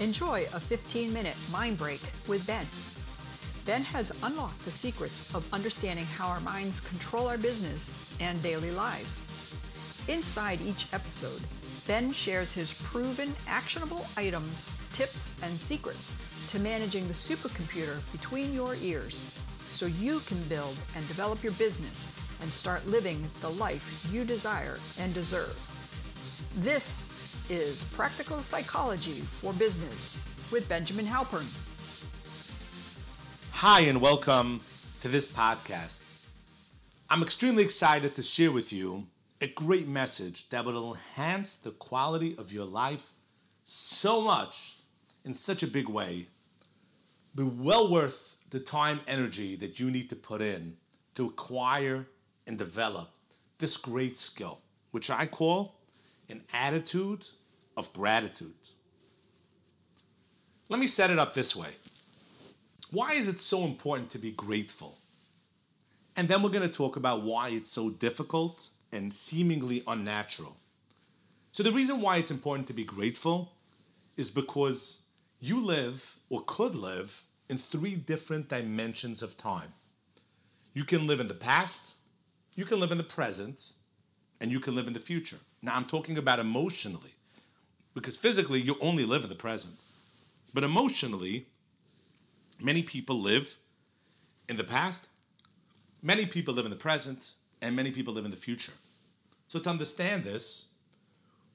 Enjoy a 15 minute mind break with Ben. Ben has unlocked the secrets of understanding how our minds control our business and daily lives. Inside each episode, Ben shares his proven actionable items, tips, and secrets to managing the supercomputer between your ears so you can build and develop your business and start living the life you desire and deserve. This is Practical Psychology for Business with Benjamin Halpern. Hi, and welcome to this podcast. I'm extremely excited to share with you a great message that will enhance the quality of your life so much in such a big way. Be well worth the time energy that you need to put in to acquire and develop this great skill, which I call an attitude of gratitude. Let me set it up this way. Why is it so important to be grateful? And then we're going to talk about why it's so difficult and seemingly unnatural. So, the reason why it's important to be grateful is because you live or could live in three different dimensions of time. You can live in the past, you can live in the present, and you can live in the future. Now, I'm talking about emotionally, because physically you only live in the present. But emotionally, many people live in the past, many people live in the present, and many people live in the future. So, to understand this,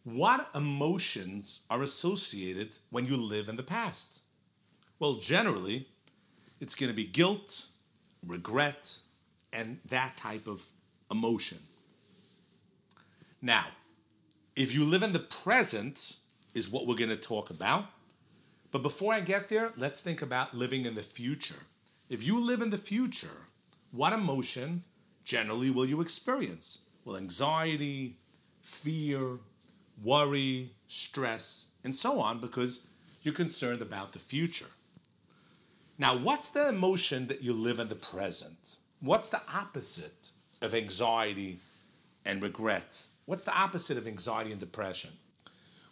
what emotions are associated when you live in the past? Well, generally, it's going to be guilt, regret, and that type of emotion. Now, if you live in the present, is what we're going to talk about. But before I get there, let's think about living in the future. If you live in the future, what emotion generally will you experience? Well, anxiety, fear, worry, stress, and so on, because you're concerned about the future. Now, what's the emotion that you live in the present? What's the opposite of anxiety and regret? What's the opposite of anxiety and depression?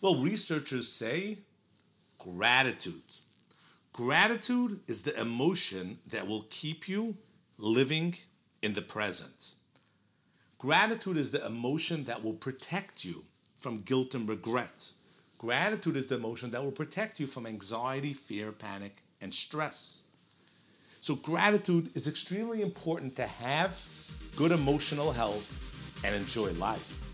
Well, researchers say gratitude. Gratitude is the emotion that will keep you living in the present. Gratitude is the emotion that will protect you from guilt and regret. Gratitude is the emotion that will protect you from anxiety, fear, panic, and stress. So, gratitude is extremely important to have good emotional health and enjoy life.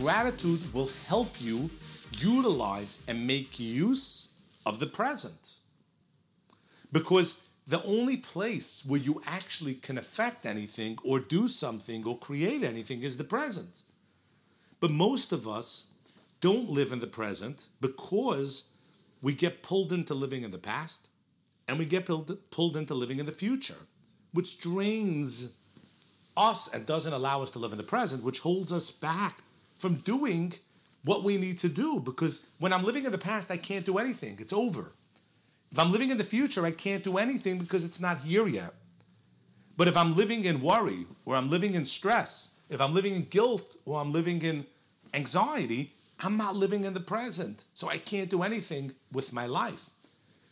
Gratitude will help you utilize and make use of the present. Because the only place where you actually can affect anything or do something or create anything is the present. But most of us don't live in the present because we get pulled into living in the past and we get pulled into living in the future, which drains us and doesn't allow us to live in the present, which holds us back from doing what we need to do. Because when I'm living in the past, I can't do anything, it's over. If I'm living in the future, I can't do anything because it's not here yet. But if I'm living in worry, or I'm living in stress, if I'm living in guilt, or I'm living in anxiety, I'm not living in the present. So I can't do anything with my life.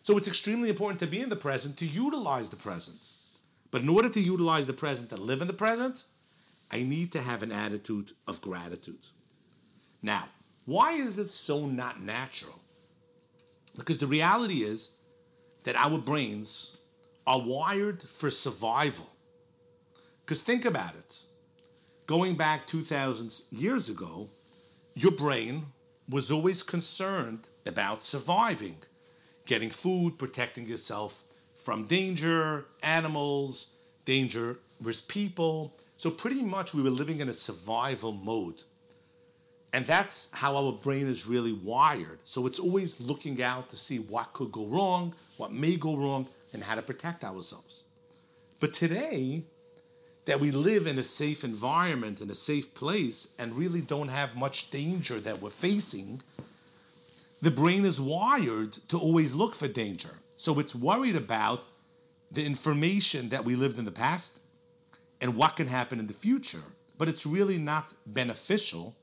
So it's extremely important to be in the present to utilize the present. But in order to utilize the present and live in the present, I need to have an attitude of gratitude. Now, why is it so not natural? Because the reality is that our brains are wired for survival. Because think about it. Going back 2,000 years ago, your brain was always concerned about surviving, getting food, protecting yourself from danger, animals, dangerous people. So, pretty much, we were living in a survival mode. And that's how our brain is really wired. So, it's always looking out to see what could go wrong, what may go wrong, and how to protect ourselves. But today, that we live in a safe environment, in a safe place, and really don't have much danger that we're facing, the brain is wired to always look for danger. So it's worried about the information that we lived in the past and what can happen in the future. But it's really not beneficial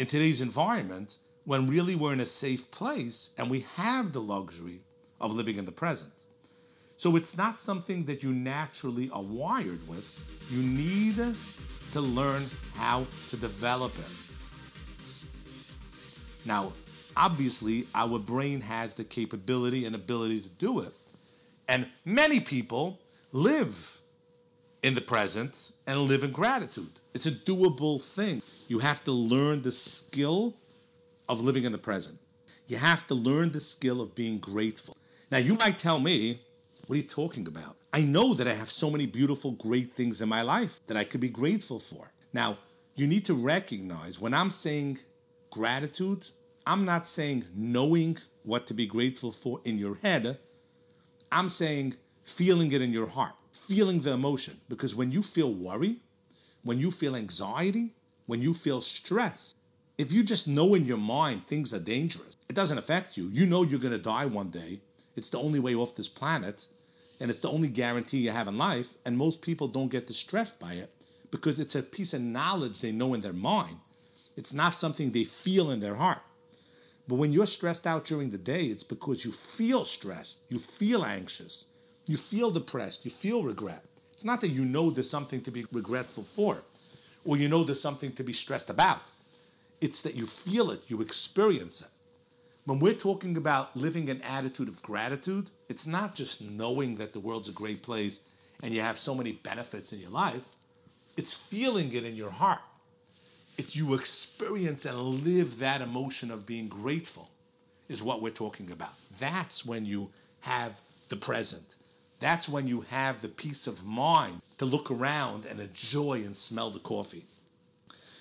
in today's environment when really we're in a safe place and we have the luxury of living in the present. So it's not something that you naturally are wired with. You need to learn how to develop it. Now, obviously, our brain has the capability and ability to do it. And many people live in the present and live in gratitude. It's a doable thing. You have to learn the skill of living in the present. You have to learn the skill of being grateful. Now, you might tell me, what are you talking about? I know that I have so many beautiful, great things in my life that I could be grateful for. Now, you need to recognize when I'm saying gratitude, I'm not saying knowing what to be grateful for in your head. I'm saying feeling it in your heart, feeling the emotion. Because when you feel worry, when you feel anxiety, when you feel stress, if you just know in your mind things are dangerous, it doesn't affect you. You know you're going to die one day. It's the only way off this planet, and it's the only guarantee you have in life. And most people don't get distressed by it because it's a piece of knowledge they know in their mind. It's not something they feel in their heart. But when you're stressed out during the day, it's because you feel stressed, you feel anxious, you feel depressed, you feel regret. It's not that you know there's something to be regretful for, or you know there's something to be stressed about. It's that you feel it, you experience it. When we're talking about living an attitude of gratitude, it's not just knowing that the world's a great place and you have so many benefits in your life, it's feeling it in your heart if you experience and live that emotion of being grateful, is what we're talking about. That's when you have the present. That's when you have the peace of mind to look around and enjoy and smell the coffee.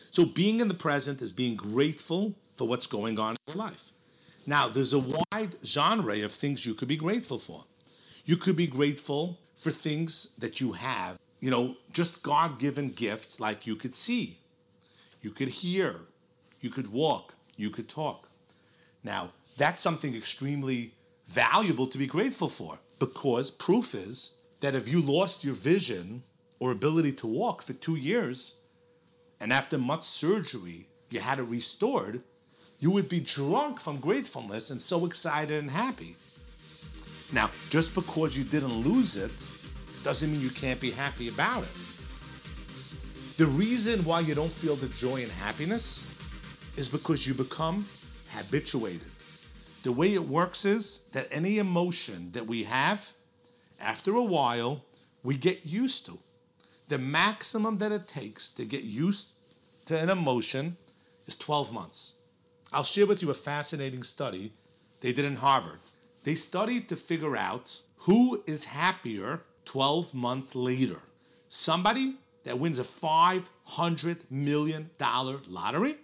So, being in the present is being grateful for what's going on in your life. Now, there's a wide genre of things you could be grateful for. You could be grateful for things that you have, you know, just God given gifts like you could see, you could hear, you could walk, you could talk. Now, that's something extremely valuable to be grateful for because proof is that if you lost your vision or ability to walk for two years and after much surgery you had it restored, you would be drunk from gratefulness and so excited and happy. Now, just because you didn't lose it doesn't mean you can't be happy about it. The reason why you don't feel the joy and happiness is because you become habituated. The way it works is that any emotion that we have, after a while, we get used to. The maximum that it takes to get used to an emotion is 12 months. I'll share with you a fascinating study they did in Harvard. They studied to figure out who is happier 12 months later. Somebody that wins a $500 million lottery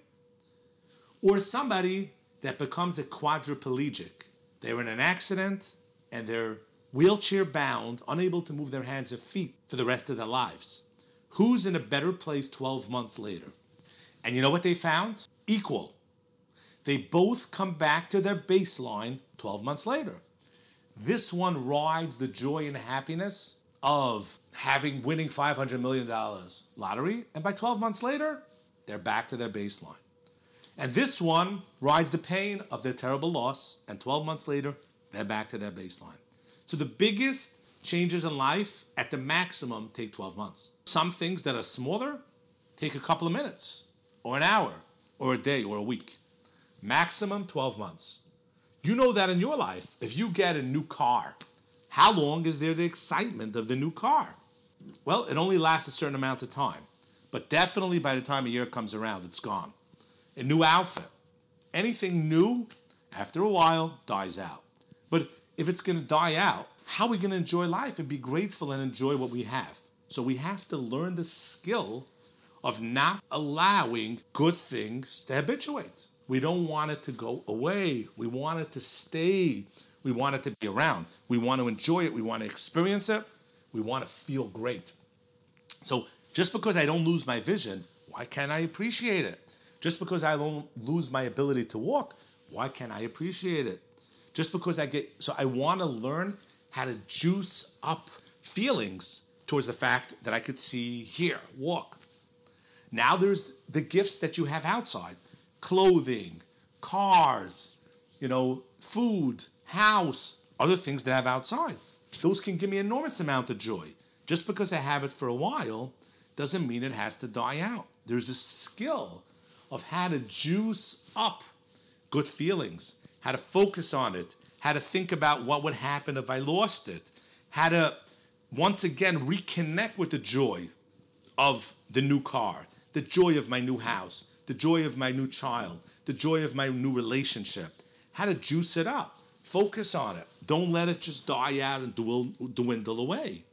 or somebody that becomes a quadriplegic. They're in an accident and they're wheelchair bound, unable to move their hands or feet for the rest of their lives. Who's in a better place 12 months later? And you know what they found? Equal. They both come back to their baseline 12 months later. This one rides the joy and happiness of having winning $500 million lottery, and by 12 months later, they're back to their baseline. And this one rides the pain of their terrible loss, and 12 months later, they're back to their baseline. So the biggest changes in life at the maximum take 12 months. Some things that are smaller take a couple of minutes, or an hour, or a day, or a week. Maximum 12 months. You know that in your life, if you get a new car, how long is there the excitement of the new car? Well, it only lasts a certain amount of time, but definitely by the time a year comes around, it's gone. A new outfit, anything new, after a while, dies out. But if it's going to die out, how are we going to enjoy life and be grateful and enjoy what we have? So we have to learn the skill of not allowing good things to habituate. We don't want it to go away. We want it to stay. We want it to be around. We want to enjoy it. We want to experience it. We want to feel great. So just because I don't lose my vision, why can't I appreciate it? Just because I don't lose my ability to walk, why can't I appreciate it? Just because I get, so I want to learn how to juice up feelings towards the fact that I could see, hear, walk. Now there's the gifts that you have outside clothing, cars, you know, food, house, other things that I have outside. Those can give me enormous amount of joy. Just because I have it for a while doesn't mean it has to die out. There's a skill of how to juice up good feelings, how to focus on it, how to think about what would happen if I lost it, how to once again reconnect with the joy of the new car, the joy of my new house, the joy of my new child, the joy of my new relationship, how to juice it up. Focus on it. Don't let it just die out and dwindle away.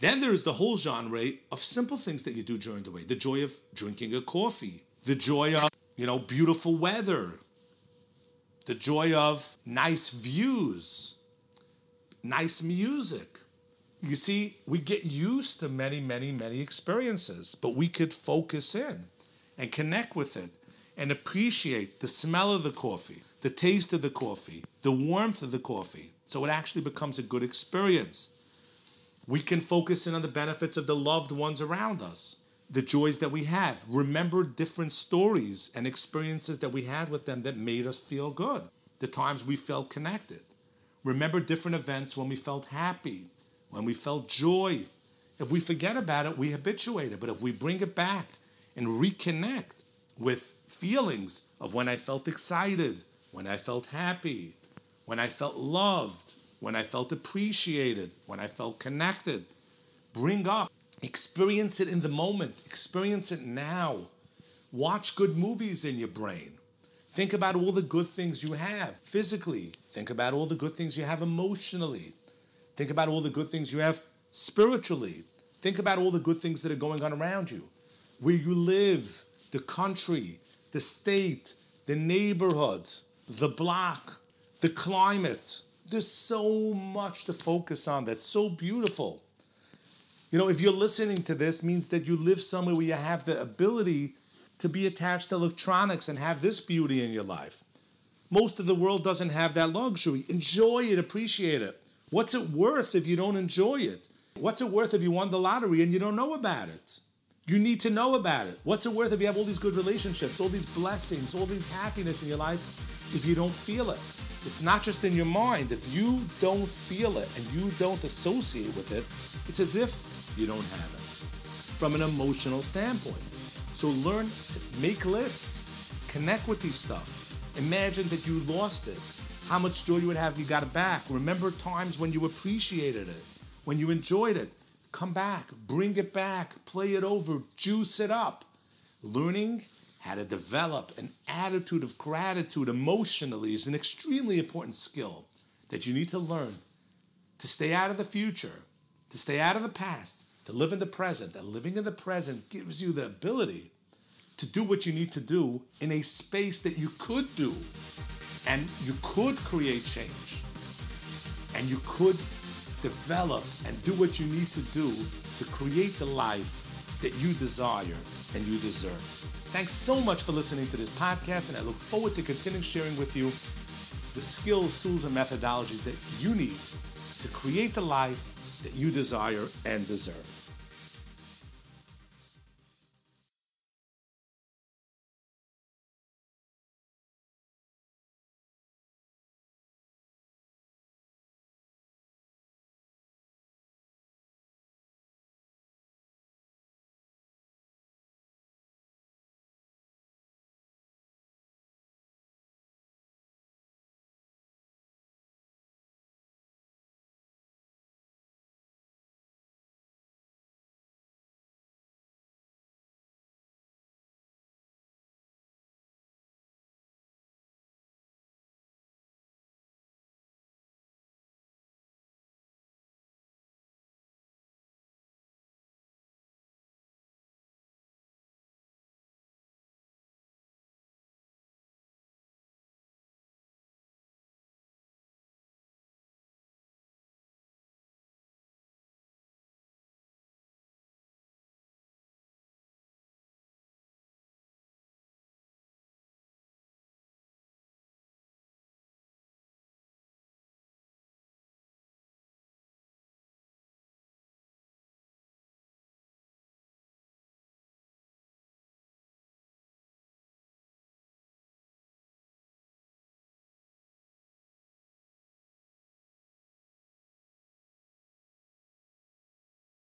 Then there's the whole genre of simple things that you do during the day. The joy of drinking a coffee, the joy of, you know, beautiful weather, the joy of nice views, nice music. You see, we get used to many, many, many experiences, but we could focus in and connect with it and appreciate the smell of the coffee, the taste of the coffee, the warmth of the coffee. So it actually becomes a good experience. We can focus in on the benefits of the loved ones around us, the joys that we have. Remember different stories and experiences that we had with them that made us feel good, the times we felt connected. Remember different events when we felt happy, when we felt joy. If we forget about it, we habituate it. But if we bring it back and reconnect with feelings of when I felt excited, when I felt happy, when I felt loved, when I felt appreciated, when I felt connected. Bring up, experience it in the moment, experience it now. Watch good movies in your brain. Think about all the good things you have physically. Think about all the good things you have emotionally. Think about all the good things you have spiritually. Think about all the good things that are going on around you. Where you live, the country, the state, the neighborhood, the block, the climate. There's so much to focus on that's so beautiful. You know, if you're listening to this, means that you live somewhere where you have the ability to be attached to electronics and have this beauty in your life. Most of the world doesn't have that luxury. Enjoy it, appreciate it. What's it worth if you don't enjoy it? What's it worth if you won the lottery and you don't know about it? You need to know about it. What's it worth if you have all these good relationships, all these blessings, all these happiness in your life if you don't feel it? It's not just in your mind. If you don't feel it and you don't associate with it, it's as if you don't have it from an emotional standpoint. So learn to make lists, connect with these stuff. Imagine that you lost it. How much joy you would have if you got it back. Remember times when you appreciated it, when you enjoyed it come back, bring it back, play it over, juice it up. Learning how to develop an attitude of gratitude emotionally is an extremely important skill that you need to learn to stay out of the future, to stay out of the past, to live in the present. And living in the present gives you the ability to do what you need to do in a space that you could do. And you could create change. And you could develop and do what you need to do to create the life that you desire and you deserve. Thanks so much for listening to this podcast, and I look forward to continuing sharing with you the skills, tools, and methodologies that you need to create the life that you desire and deserve.